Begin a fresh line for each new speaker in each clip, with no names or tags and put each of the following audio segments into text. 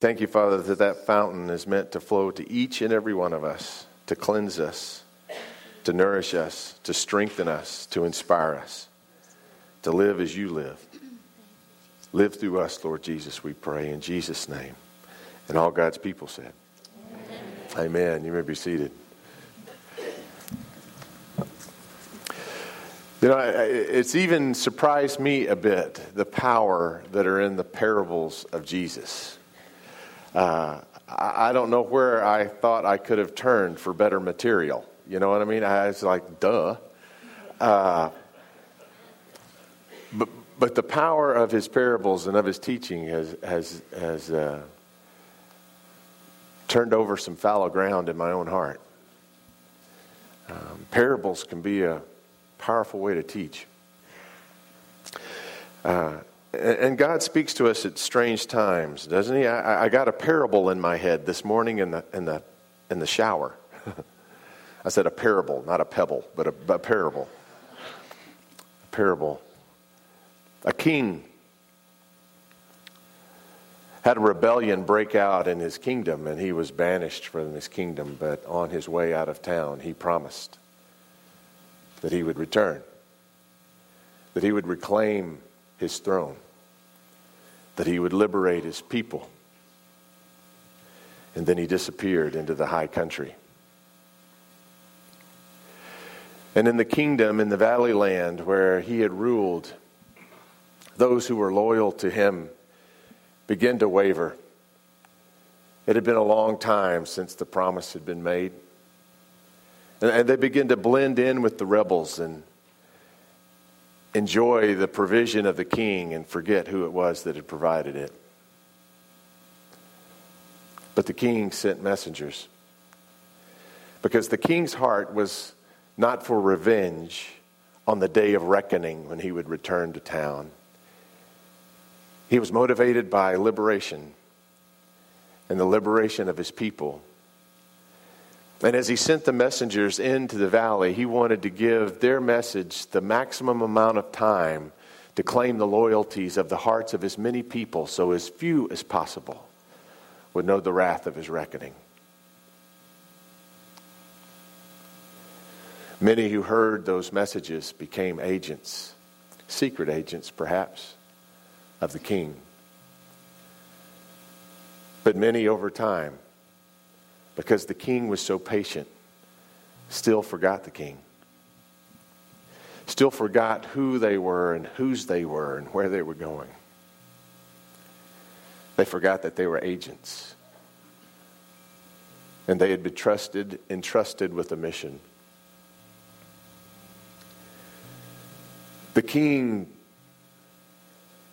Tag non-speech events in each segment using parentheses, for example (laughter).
Thank you, Father, that that fountain is meant to flow to each and every one of us, to cleanse us, to nourish us, to strengthen us, to inspire us, to live as you live. Live through us, Lord Jesus, we pray in Jesus' name. And all God's people said, Amen. Amen. You may be seated. You know, it's even surprised me a bit the power that are in the parables of Jesus. Uh, I don't know where I thought I could have turned for better material. You know what I mean? I was like, duh. Uh, but, but the power of his parables and of his teaching has, has, has uh, turned over some fallow ground in my own heart. Um, parables can be a powerful way to teach. Uh, and God speaks to us at strange times, doesn't He? I, I, got a parable in my head this morning in the in the in the shower. (laughs) I said a parable, not a pebble, but a, a parable. A parable. A king had a rebellion break out in his kingdom, and he was banished from his kingdom. But on his way out of town, he promised that he would return, that he would reclaim his throne, that he would liberate his people. And then he disappeared into the high country. And in the kingdom, in the valley land where he had ruled, those who were loyal to him began to waver. It had been a long time since the promise had been made. And, they begin to blend in with the rebels and enjoy the provision of the king and forget who it was that had provided it. But the king sent messengers because the king's heart was not for revenge on the day of reckoning when he would return to town. He was motivated by liberation and the liberation of his people and as he sent the messengers into the valley, he wanted to give their message the maximum amount of time to claim the loyalties of the hearts of as many people so as few as possible would know the wrath of his reckoning. Many who heard those messages became agents, secret agents perhaps, of the king. But many over time because the king was so patient, still forgot the king. Still forgot who they were and whose they were and where they were going. They forgot that they were agents. And they had been trusted, entrusted with a mission. The king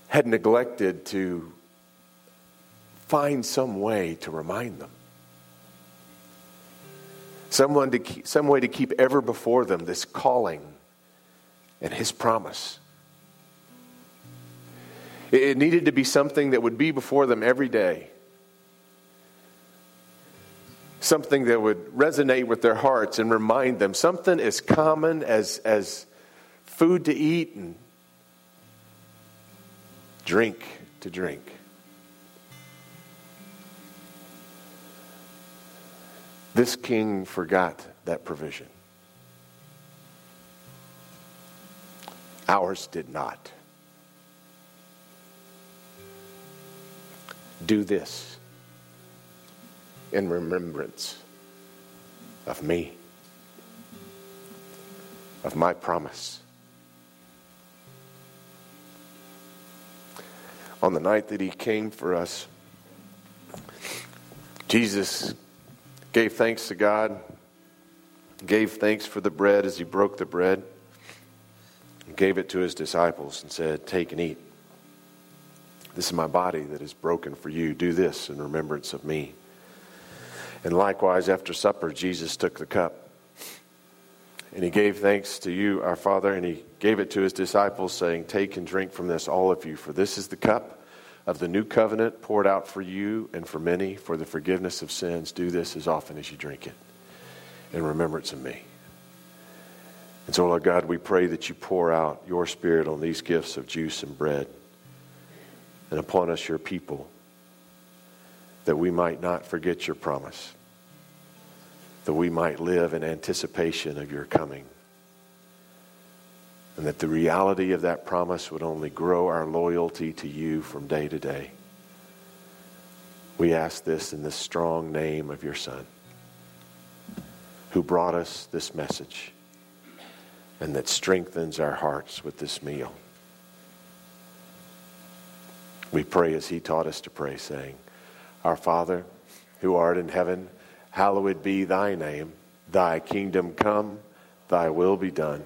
had neglected to find some way to remind them someone to keep, some way to keep ever before them this calling and his promise. It needed to be something that would be before them every day. Something that would resonate with their hearts and remind them something as common as, as food to eat and drink to drink. This king forgot that provision. Ours did not. Do this in remembrance of me, of my promise. On the night that he came for us, Jesus gave thanks to God, gave thanks for the bread as he broke the bread, and gave it to his disciples and said, Take and eat. This is my body that is broken for you. Do this in remembrance of me. And likewise, after supper, Jesus took the cup and he gave thanks to you, our Father, and he gave it to his disciples, saying, Take and drink from this, all of you, for this is the cup of the new covenant poured out for you and for many for the forgiveness of sins. Do this as often as you drink it in remembrance of me. And so, Lord God, we pray that you pour out your Spirit on these gifts of juice and bread and upon us, your people, that we might not forget your promise, that we might live in anticipation of your coming, and that the reality of that promise would only grow our loyalty to you from day to day. We ask this in the strong name of your Son, who brought us this message and that strengthens our hearts with this meal. We pray as he taught us to pray, saying, Our Father, who art in heaven, hallowed be thy name. Thy kingdom come, thy will be done,